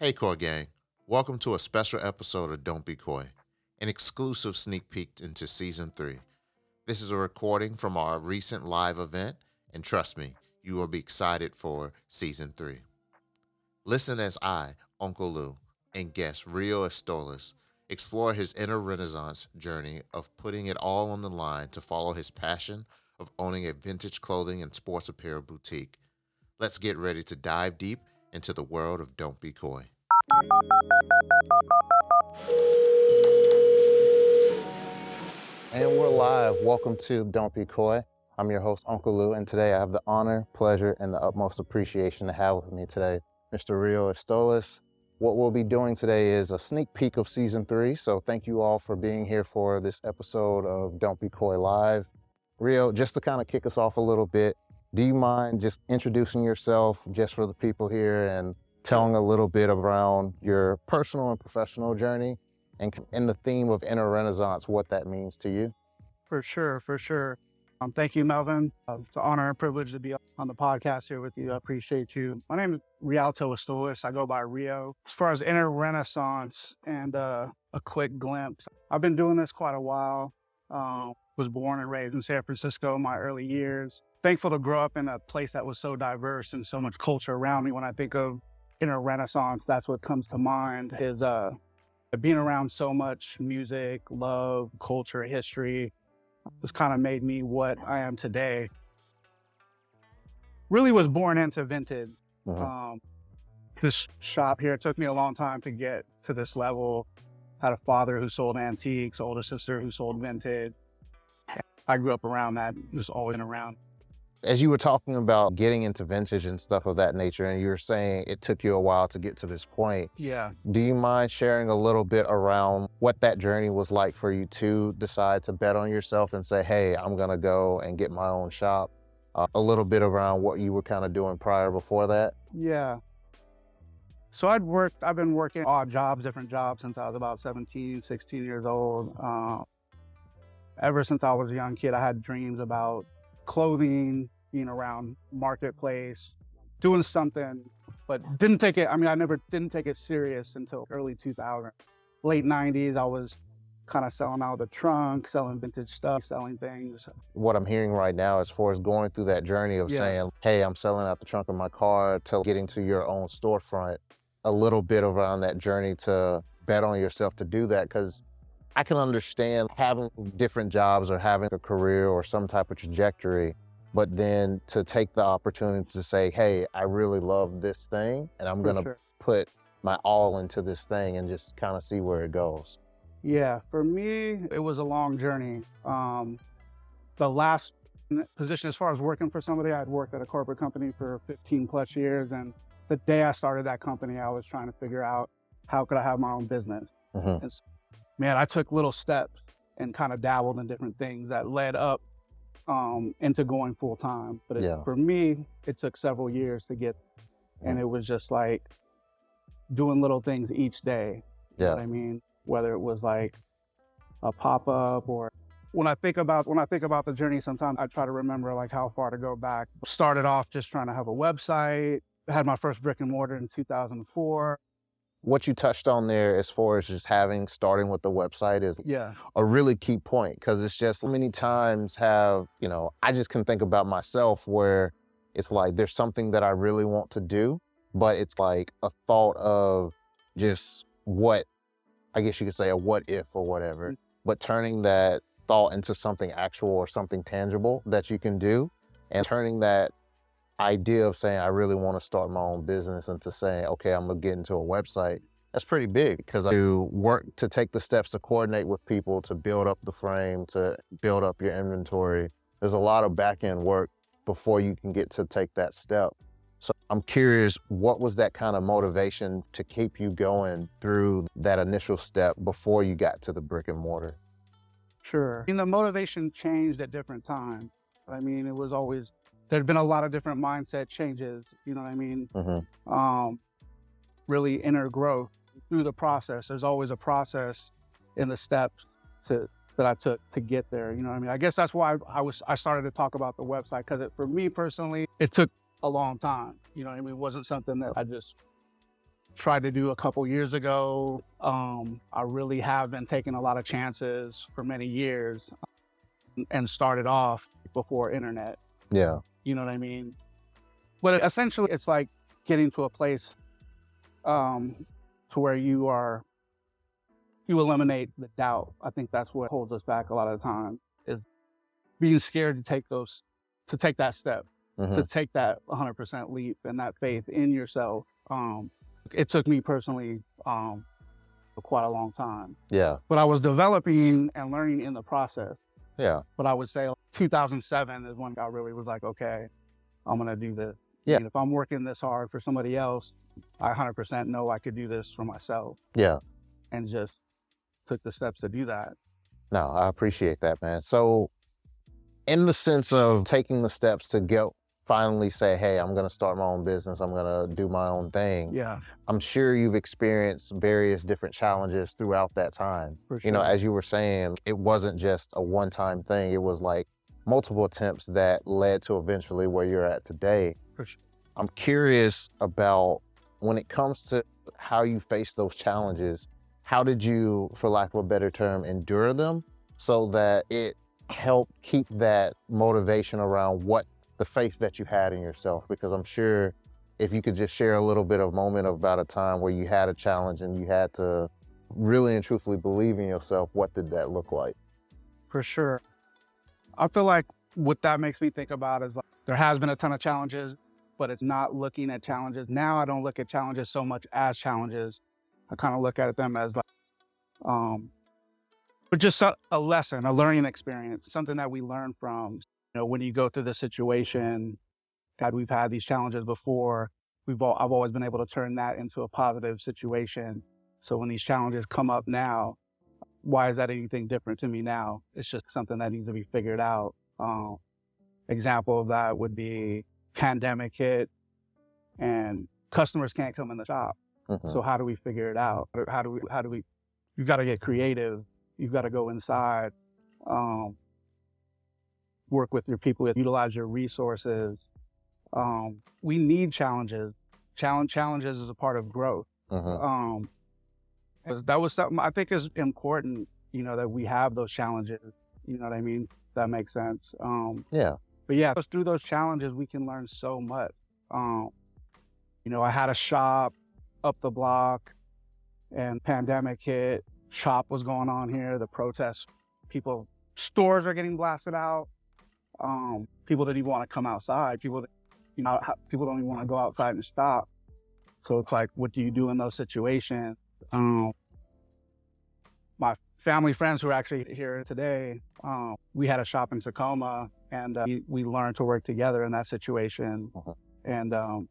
Hey, Koi Gang. Welcome to a special episode of Don't Be Koi, an exclusive sneak peek into season three. This is a recording from our recent live event, and trust me, you will be excited for season three. Listen as I, Uncle Lew, and guest Rio Estollas explore his inner renaissance journey of putting it all on the line to follow his passion of owning a vintage clothing and sports apparel boutique. Let's get ready to dive deep into the world of Don't Be Koi. And we're live. Welcome to Don't Be Koi. I'm your host, Uncle Lew, and today I have the honor, pleasure, and the utmost appreciation to have with me today Mr. Rio Estollas. What we'll be doing today is a sneak peek of season three. So thank you all for being here for this episode of Don't Be Koi Live. Rio, just to kind of kick us off a little bit, do you mind just introducing yourself just for the people here and telling a little bit around your personal and professional journey and in the theme of inner renaissance, what that means to you? For sure, for sure. Um, thank you, Melvin. Uh, it's an honor and privilege to be on the podcast here with you. I appreciate you. My name is Rialto Estollas. I go by Rio. As far as inner renaissance and uh, a quick glimpse, I've been doing this quite a while. Uh, was born and raised in San Francisco in my early years. Thankful to grow up in a place that was so diverse and so much culture around me. When I think of inner renaissance, that's what comes to mind is uh, being around so much music, love, culture, history, has kind of made me what I am today. Really was born into vintage. Uh-huh. Um, this shop here it took me a long time to get to this level. Had a father who sold antiques, older sister who sold vintage. I grew up around that, just always around. As you were talking about getting into vintage and stuff of that nature, and you were saying it took you a while to get to this point, Yeah. do you mind sharing a little bit around what that journey was like for you to decide to bet on yourself and say, hey, I'm going to go and get my own shop? Uh, a little bit around what you were kind of doing prior before that? Yeah. So I'd worked, I've been working odd jobs, different jobs since I was about 17, 16 years old. Uh, ever since I was a young kid, I had dreams about clothing, being around marketplace, doing something, but didn't take it, I mean, I never didn't take it serious until early 2000. Late 90s, I was kind of selling out the trunk, selling vintage stuff, selling things. What I'm hearing right now, as far as going through that journey of Yeah. saying, hey, I'm selling out the trunk of my car to getting to your own storefront, a little bit of around that journey to bet on yourself to do that. Because I can understand having different jobs or having a career or some type of trajectory, but then to take the opportunity to say, hey, I really love this thing and I'm going to sure. put my all into this thing and just kind of see where it goes. Yeah, for me, it was a long journey. Um, the last position, as far as working for somebody, I'd worked at a corporate company for 15 plus years. And the day I started that company, I was trying to figure out how could I have my own business. Mhm. And s- man, I took little steps and kind of dabbled in different things that led up um, into going full time. But it, Yeah. for me, it took several years to get, and it was just like doing little things each day. Yeah. I mean, whether it was like a pop up or when I think about when I think about the journey, sometimes I try to remember like how far to go back. Started off just trying to have a website. Had my first brick and mortar in 2004. What you touched on there, as far as just having, starting with the website, is Yeah, a really key point because it's just many times have, you know, I just can think about myself where it's like there's something that I really want to do, but it's like a thought of just what, I guess you could say a what if or whatever, mm. but turning that thought into something actual or something tangible that you can do and turning that idea of saying I really want to start my own business into saying, okay, I'm gonna get into a website that's pretty big because you work to take the steps to coordinate with people to build up the frame, to build up your inventory. There's a lot of back end work before you can get to take that step. So I'm curious, what was that kind of motivation to keep you going through that initial step before you got to the brick and mortar? sure. And the motivation changed at different times. I mean, it was always there'd been a lot of different mindset changes. You know what I mean? Mm-hmm. um, really inner growth through the process. There's always a process in the steps to that I took to get there. You know what I mean? I guess that's why I was I started to talk about the website because for me personally, it took a long time. You know what I mean? It wasn't something that I just tried to do a couple years ago. Um, I really have been taking a lot of chances for many years and started off before internet. Yeah. You know what I mean? But essentially, it's like getting to a place um, to where you are, you eliminate the doubt. I think that's what holds us back a lot of the time is being scared to take those, to take that step, Mhm. to take that 100% leap and that faith in yourself. Um, it took me personally um, quite a long time, Yeah. but I was developing and learning in the process. Yeah. But I would say 2007 is when I really was like, okay, I'm gonna do this. Yeah. And if I'm working this hard for somebody else, I 100% know I could do this for myself, Yeah. and just took the steps to do that. No, I appreciate that, man. So, in the sense of taking the steps to go finally say, hey, I'm going to start my own business, I'm going to do my own thing, Yeah, I'm sure you've experienced various different challenges throughout that time. sure. You know, as you were saying, it wasn't just a one time thing, it was like multiple attempts that led to eventually where you're at today. Sure. I'm curious about when it comes to how you face those challenges, how did you, for lack of a better term, endure them so that it helped keep that motivation around what the faith that you had in yourself? Because I'm sure if you could just share a little bit of moment about a time where you had a challenge and you had to really and truthfully believe in yourself, what did that look like? For sure. I feel like what that makes me think about is like there has been a ton of challenges, but it's not looking at challenges. Now I don't look at challenges so much as challenges. I kind of look at them as like, um, but just a, a lesson, a learning experience, something that we learn from. You know, when you go through this situation, had we've had these challenges before, we've all, I've always been able to turn that into a positive situation. So when these challenges come up now, why is that anything different to me now? It's just something that needs to be figured out. Um, example of that would be pandemic hit and customers can't come in the shop. Mhm. So how do we figure it out? How do we, how do we, you've got to get creative. You've got to go inside, um, work with your people, utilize your resources. Um, we need challenges. Challenge challenges is a part of growth. Mhm. Um, that was something I think is important, you know, that we have those challenges. You know what I mean? That makes sense. Um, Yeah. but yeah, through those challenges, we can learn so much. Um, you know, I had a shop up the block and pandemic hit. Shop was going on here. The protests, people, stores are getting blasted out. Um, people didn't even want to come outside. People, that- you know, people don't even want to go outside and shop. So it's like, what do you do in those situations? Um, my family friends who are actually here today, um, we had a shop in Tacoma, and uh, we, we learned to work together in that situation, Mhm. and um,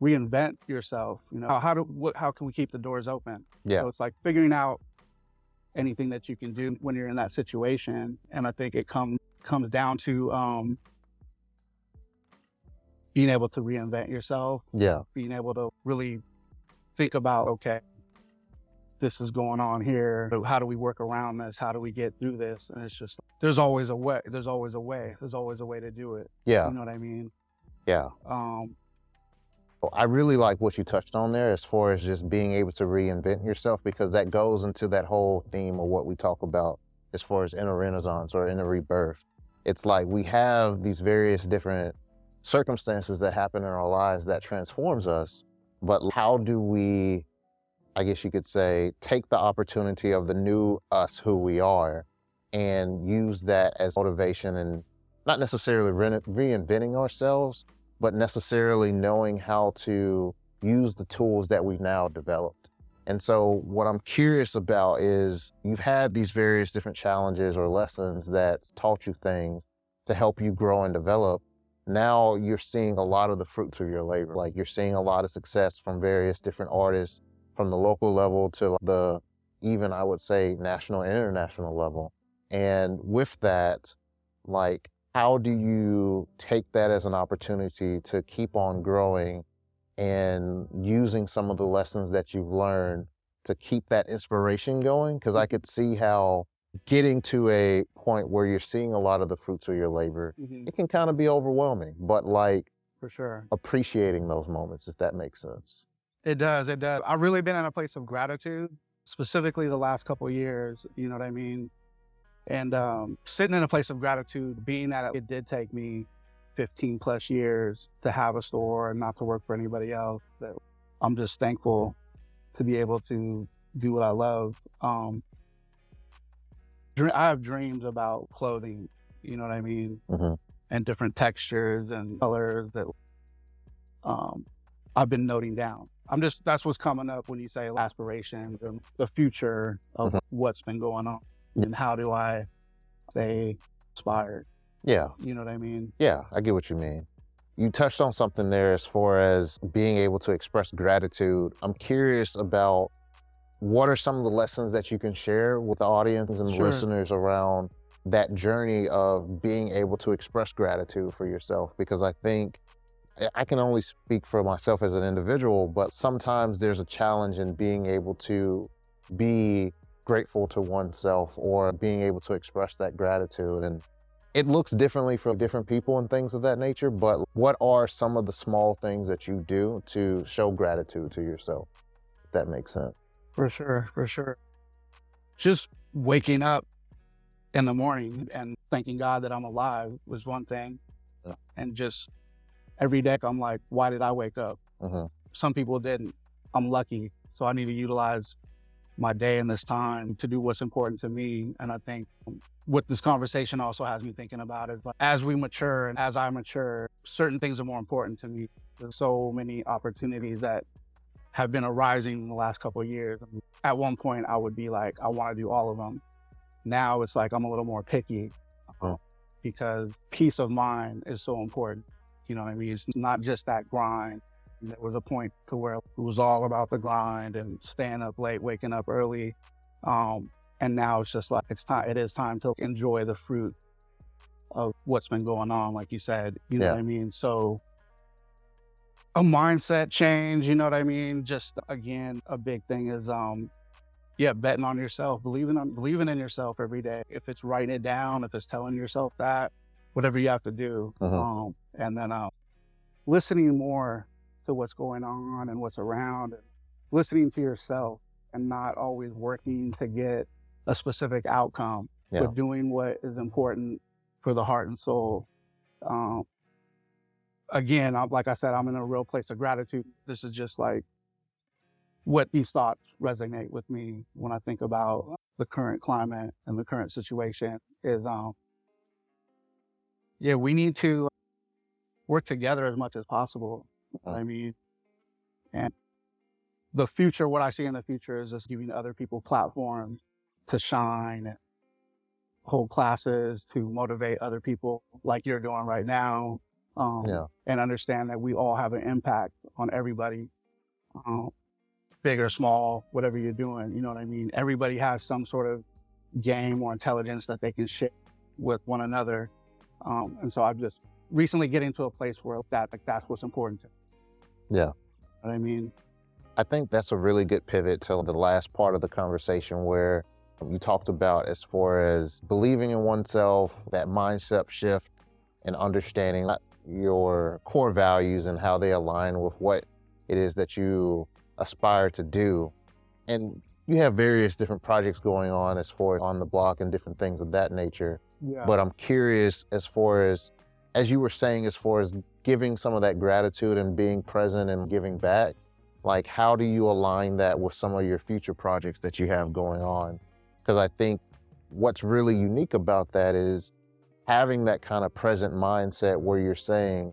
reinvent yourself. You know, how do what, how can we keep the doors open? Yeah. So it's like figuring out anything that you can do when you're in that situation, and I think it comes comes down to um, being able to reinvent yourself Yeah. being able to really think about okay this is going on here how do we work around this how do we get through this and it's just there's always a way there's always a way there's always a way to do it Yeah. you know what i mean Yeah. um Well, I really like what you touched on there as far as just being able to reinvent yourself because that goes into that whole theme of what we talk about as far as inner renaissance or inner rebirth. It's like we have these various different circumstances that happen in our lives that transforms us, but how do we I guess you could say take the opportunity of the new us who we are and use that as motivation and not necessarily re- reinventing ourselves, but necessarily knowing how to use the tools that we've now developed. And so, what I'm curious about is you've had these various different challenges or lessons that taught you things to help you grow and develop. Now you're seeing a lot of the fruits of your labor. Like you're seeing a lot of success from various different artists from the local level to the even, I would say, national and international level. And with that, like, how do you take that as an opportunity to keep on growing and using some of the lessons that you've learned to keep that inspiration going? Because I could see how getting to a point where you're seeing a lot of the fruits of your labor, mhm, it can kind of be overwhelming, but like for sure appreciating those moments, if that makes sense. It does. It does. I've really been in a place of gratitude, specifically the last couple of years. You know what I mean? And um, sitting in a place of gratitude, being that it did take me 15 plus years to have a store and not to work for anybody else. That I'm just thankful to be able to do what I love. Um, I have dreams about clothing, you know what I mean, mm-hmm. and different textures and colors that um, I've been noting down. I'm just that's what's coming up when you say aspirations and the future of mm-hmm. what's been going on and how do I stay inspired. Yeah, you know what I mean. Yeah, I get what you mean. You touched on something there as far as being able to express gratitude. I'm curious about what are some of the lessons that you can share with the audience and sure. listeners around that journey of being able to express gratitude for yourself? Because I think I can only speak for myself as an individual, but sometimes there's a challenge in being able to be grateful to oneself or being able to express that gratitude. And it looks differently for different people and things of that nature, but what are some of the small things that you do to show gratitude to yourself? If that makes sense. For sure, for sure. Just waking up in the morning and thanking God that I'm alive was one thing. Yeah. And just every day, I'm like, why did I wake up? Uh-huh. Some people didn't. I'm lucky. So I need to utilize my day and this time to do what's important to me. And I think what this conversation also has me thinking about is like, as we mature and as I mature, certain things are more important to me. There's so many opportunities that have been arising in the last couple of years. At one point, I would be like, I want to do all of them. Now it's like I'm a little more picky uh-huh. because peace of mind is so important. You know what I mean? It's not just that grind. There was a point to where it was all about the grind and staying up late, waking up early. Um, and now it's just like it's time. It is time to enjoy the fruit of what's been going on, like you said. You know yeah. what I mean? So a mindset change, you know what I mean? Just again, a big thing is um yeah, betting on yourself, believing on believing in yourself every day. If it's writing it down, if it's telling yourself that, whatever you have to do. Uh-huh. Um, and then uh, listening more to what's going on and what's around and listening to yourself and not always working to get a specific outcome, yeah. but doing what is important for the heart and soul. Um, again, I'm, like I said, I'm in a real place of gratitude. This is just like what these thoughts resonate with me when I think about the current climate and the current situation is, um, yeah, we need to work together as much as possible. I mean, and the future, what I see in the future is just giving other people platforms to shine and hold classes to motivate other people like you're doing right now um, yeah. and understand that we all have an impact on everybody, um, big or small, whatever you're doing. You know what I mean? Everybody has some sort of game or intelligence that they can share with one another. Um, and so I'm just recently getting to a place where that like that's what's important to me. Yeah. What I mean? I think that's a really good pivot to the last part of the conversation where you talked about as far as believing in oneself, that mindset shift and understanding your core values and how they align with what it is that you aspire to do. And you have various different projects going on as far as on the block and different things of that nature. Yeah. But I'm curious as far as, as you were saying, as far as giving some of that gratitude and being present and giving back, like how do you align that with some of your future projects that you have going on? Because I think what's really unique about that is having that kind of present mindset where you're saying,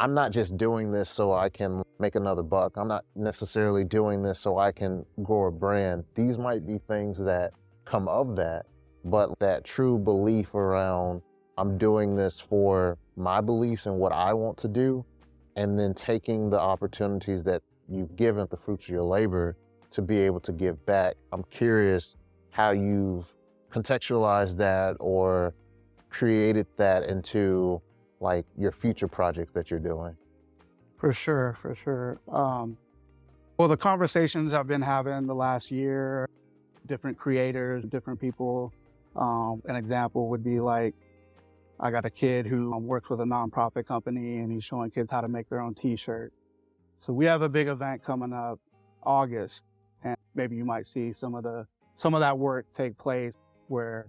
I'm not just doing this so I can make another buck. I'm not necessarily doing this so I can grow a brand. These might be things that come of that, but that true belief around I'm doing this for my beliefs and what I want to do, and then taking the opportunities that you've given the fruits of your labor to be able to give back. I'm curious how you've contextualized that or created that into like your future projects that you're doing? For sure, for sure. Um, well, the conversations I've been having the last year, different creators, different people. Um, an example would be like, I got a kid who works with a nonprofit company and he's showing kids how to make their own t-shirt. So we have a big event coming up August, and maybe you might see some of the some of that work take place where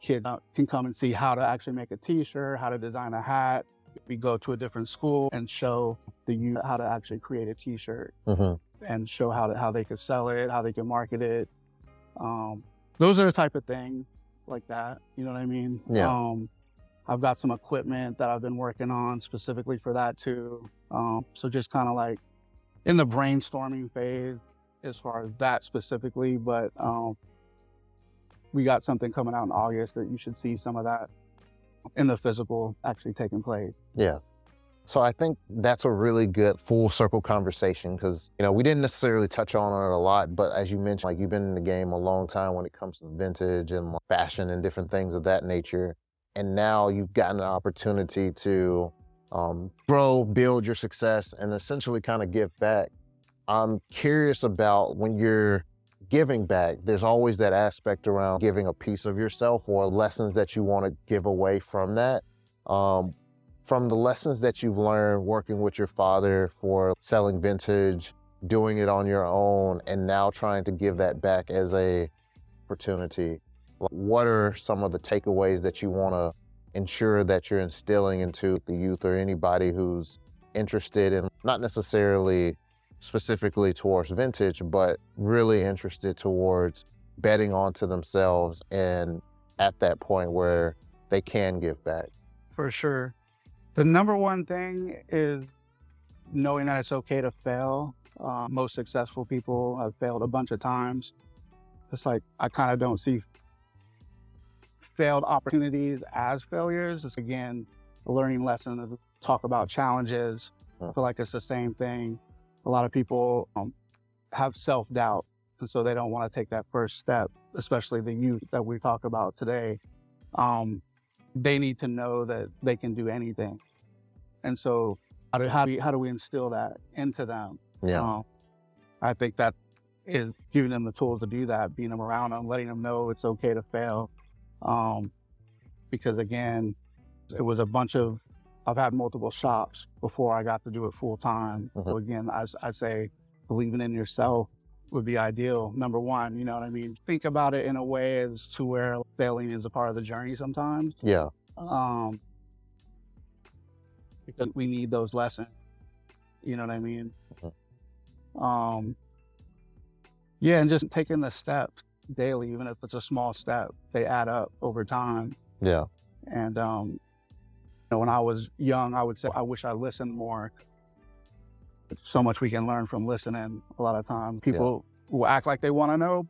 kids uh, can come and see how to actually make a T-shirt, how to design a hat. We go to a different school and show the youth how to actually create a T-shirt hmm and show how to, how they could sell it, how they can market it. Um, those are the type of things like that. You know what I mean? Yeah. Um, I've got some equipment that I've been working on specifically for that too. Um, so just kind of like in the brainstorming phase as far as that specifically, but um, we got something coming out in August that you should see some of that in the physical actually taking place. Yeah. So I think that's a really good full circle conversation because, you know, we didn't necessarily touch on it a lot, but as you mentioned, like you've been in the game a long time when it comes to vintage and fashion and different things of that nature. And now you've gotten an opportunity to um, grow, build your success, and essentially kind of give back. I'm curious about when you're giving back, there's always that aspect around giving a piece of yourself or lessons that you want to give away from that. Um, from the lessons that you've learned working with your father for selling vintage, doing it on your own, and now trying to give that back as a opportunity, what are some of the takeaways that you want to ensure that you're instilling into the youth or anybody who's interested in not necessarily specifically towards vintage, but really interested towards betting onto themselves and at that point where they can give back. For sure. The number one thing is knowing that it's okay to fail. Uh, most successful people have failed a bunch of times. It's like I kind of don't see failed opportunities as failures. It's again a learning lesson to talk about challenges. I feel like it's the same thing. A lot of people um, have self doubt, and so they don't want to take that first step, especially the youth that we talk about today. Um, they need to know that they can do anything. And so, how do, how do, we, how do we instill that into them? Yeah. Um, I think that is giving them the tools to do that, being them around them, letting them know it's okay to fail. Um, because again, it was a bunch of, I've had multiple shops before I got to do it full time. Mhm. So again, I, I say believing in yourself would be ideal. Number one, you know what I mean? Think about it in a way as to where failing is a part of the journey sometimes. Yeah. Um, because we need those lessons. You know what I mean? Um, yeah, and just taking the steps daily, even if it's a small step, they add up over time. Yeah. And um, you know, when I was young, I would say I wish I listened more. It's so much we can learn from listening. A lot of times, people will act like they want to know,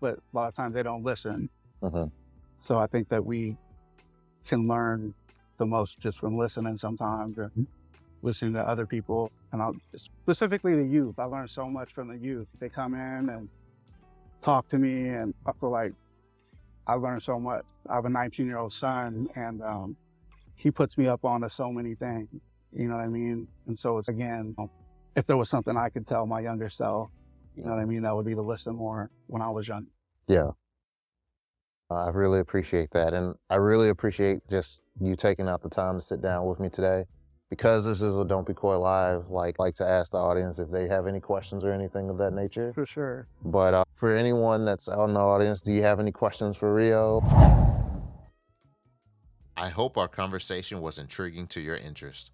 but a lot of times they don't listen. Mhm. So I think that we can learn the most just from listening sometimes and listening to other people. And I'll, specifically the youth. I learned so much from the youth. They come in and talk to me, and I feel like I learned so much. I have a 19 year old son, and um, he puts me up onto so many things. You know what I mean? And so it's again, if there was something I could tell my younger self, you know what I mean, that would be to listen more when I was young. Yeah. I really appreciate that. And I really appreciate just you taking out the time to sit down with me today. Because this is a Don't Be Koi Live, like like to ask the audience if they have any questions or anything of that nature. For sure. But uh, for anyone that's out in the audience, do you have any questions for Rio? I hope our conversation was intriguing to your interest.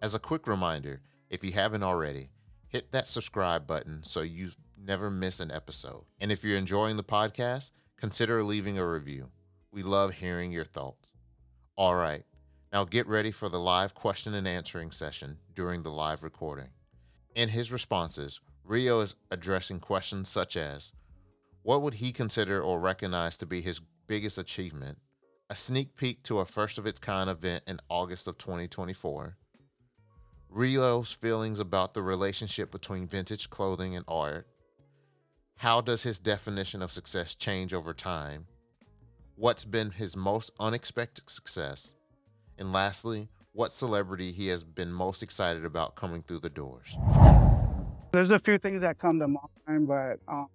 As a quick reminder, if you haven't already, hit that subscribe button so you never miss an episode. And if you're enjoying the podcast, consider leaving a review. We love hearing your thoughts. All right, now get ready for the live question and answering session during the live recording. In his responses, Rio is addressing questions such as what would he consider or recognize to be his biggest achievement? A sneak peek to a first of its kind event in August of 2024. Rio's feelings about the relationship between vintage clothing and art. How does his definition of success change over time? What's been his most unexpected success? And lastly, what celebrity he has been most excited about coming through the doors? There's a few things that come to mind, but um,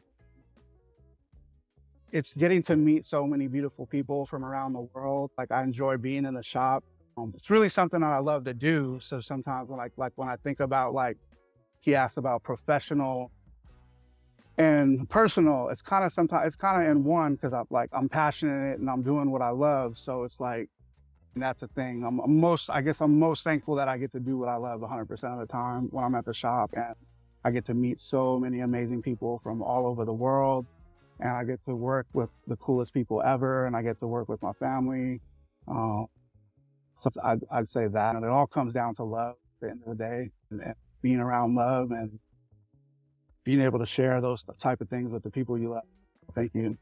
it's getting to meet so many beautiful people from around the world. Like I enjoy being in the shop. Um, it's really something that I love to do. So sometimes, like like when I think about like he asked about professional and personal. It's kind of sometimes it's kind of in one because I'm like I'm passionate and I'm doing what I love. So it's like that's a thing. I'm, I'm most I guess I'm most thankful that I get to do what I love 100% of the time when I'm at the shop and I get to meet so many amazing people from all over the world and I get to work with the coolest people ever and I get to work with my family. Uh, so I'd, I'd, say that. And it all comes down to love at the end of the day and, and being around love and being able to share those type of things with the people you love. Thank you.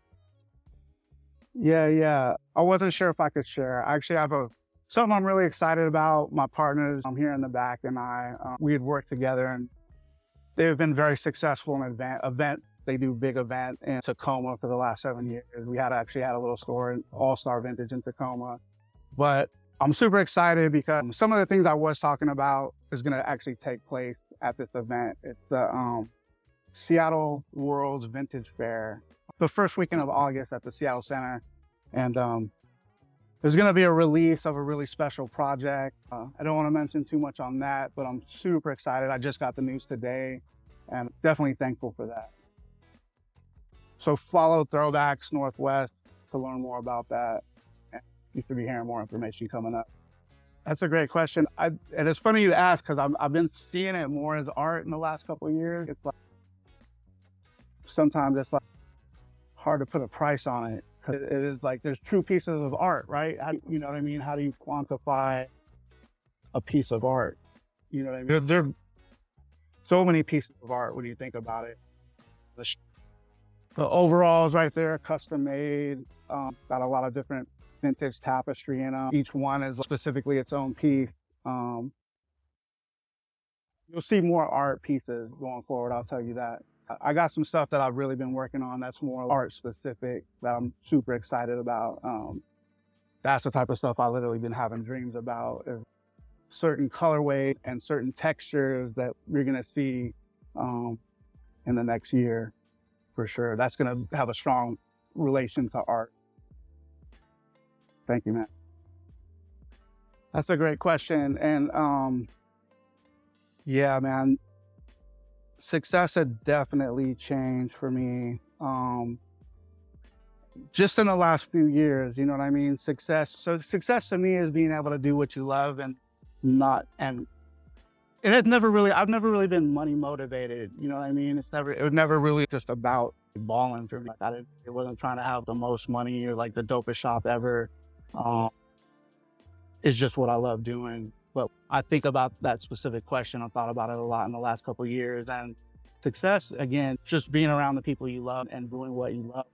Yeah, yeah. I wasn't sure if I could share. I actually have a something I'm really excited about. My partners, I'm here in the back, and I um, we had worked together, and they've been very successful in event event. They do big event in Tacoma for the last seven years. We had actually had a little store in All Star Vintage in Tacoma, but I'm super excited because some of the things I was talking about is going to actually take place at this event. It's the um, Seattle World's Vintage Fair, the first weekend of August at the Seattle Center. And um, there's going to be a release of a really special project. Uh, I don't want to mention too much on that, but I'm super excited. I just got the news today and definitely thankful for that. So follow Throwbacks Northwest to learn more about that. And you should be hearing more information coming up. That's a great question. I, and it's funny you ask because I've been seeing it more as art in the last couple of years. It's like sometimes it's like hard to put a price on it. It is like there's true pieces of art, right? How, you know what I mean? How do you quantify a piece of art? You know what I mean? There, there are so many pieces of art when you think about it. The, the overalls right there, custom made, um, got a lot of different vintage tapestry in them. Each one is specifically its own piece. Um, you'll see more art pieces going forward, I'll tell you that. I got some stuff that I've really been working on that's more art specific that I'm super excited about. Um, that's the type of stuff I literally been having dreams about. certain colorway and certain textures that you're gonna see um, in the next year, for sure. That's gonna have a strong relation to art. Thank you, man. That's a great question, and um, yeah, man success had definitely changed for me. Um, just in the last few years, you know what I mean? Success. So success to me is being able to do what you love and not and it had never really I've never really been money motivated. You know what I mean? It's never it was never really just about balling for me. Like I didn't, it wasn't trying to have the most money or like the dopest shop ever. Um, it's just what I love doing. But I think about that specific question. I thought about it a lot in the last couple years. And success, again, just being around the people you love and doing what you love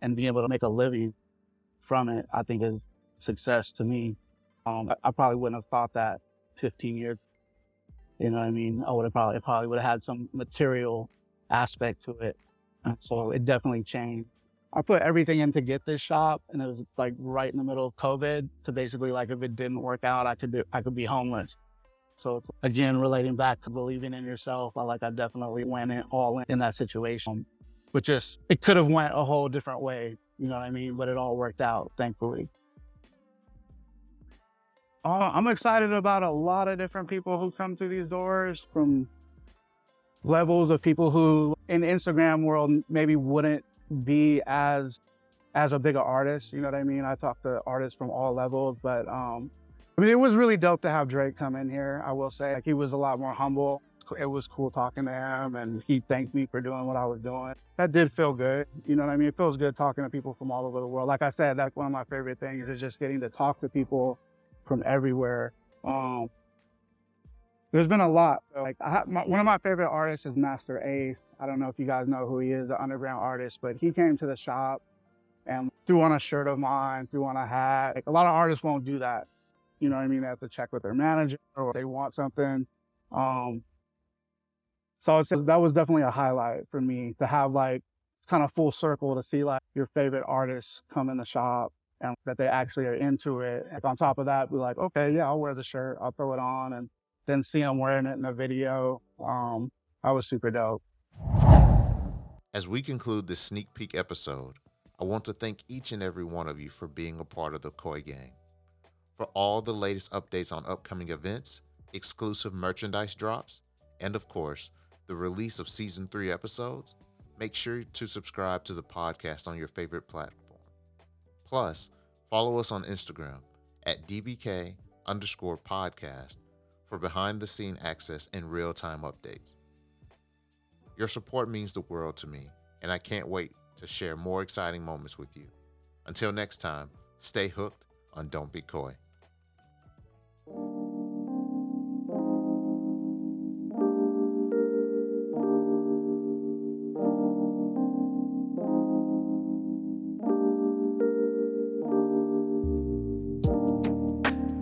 and being able to make a living from it, I think is success to me. Um, I, I, probably wouldn't have thought that 15 years. You know what I mean? I would have probably, probably would have had some material aspect to it. And so it definitely changed. I put everything in to get this shop and it was like right in the middle of COVID to basically like if it didn't work out, I could do, I could be homeless. So again, relating back to believing in yourself, I like I definitely went in all in, in that situation. But just it could have went a whole different way, you know what I mean? But it all worked out, thankfully. Uh, I'm excited about a lot of different people who come through these doors from levels of people who in the Instagram world maybe wouldn't be as as a bigger artist. You know what I mean? I talk to artists from all levels, but um, I mean, it was really dope to have Drake come in here. I will say, like, he was a lot more humble. It was cool talking to him, and he thanked me for doing what I was doing. That did feel good. You know what I mean? It feels good talking to people from all over the world. Like I said, that's one of my favorite things is just getting to talk to people from everywhere. Um, there's been a lot. Like, I, my, one of my favorite artists is Masta Ace. I don't know if you guys know who he is, the underground artist, but he came to the shop and threw on a shirt of mine, threw on a hat. Like a lot of artists won't do that. You know what I mean? They have to check with their manager or they want something. Um, so it's, that was definitely a highlight for me to have like kind of full circle to see like your favorite artists come in the shop and that they actually are into it. On top of that, be like, okay, yeah, I'll wear the shirt, I'll throw it on, and then see them wearing it in a video. Um, was super dope. As we conclude this sneak peek episode, I want to thank each and every one of you for being a part of the Koi Gang. For all the latest updates on upcoming events, exclusive merchandise drops, and of course, the release of season 3 episodes, make sure to subscribe to the podcast on your favorite platform. Plus, follow us on Instagram at DBK underscore podcast for behind the scene access and real time updates. Your support means the world to me, and I can't wait to share more exciting moments with you. Until next time, stay hooked on Don't Be Koi.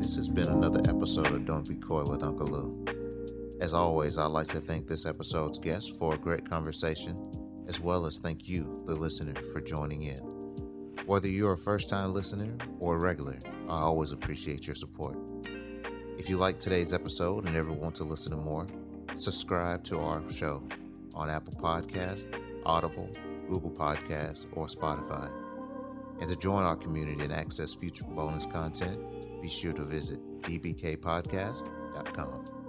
This has been another episode of Don't Be Koi with Uncle Lew. As always, I'd like to thank this episode's guest for a great conversation, as well as thank you, the listener, for joining in. Whether you're a first time listener or a regular, I always appreciate your support. If you like today's episode and ever want to listen to more, subscribe to our show on Apple Podcast, Audible, Google Podcasts, or Spotify. And to join our community and access future bonus content, be sure to visit dbkpodcast.com.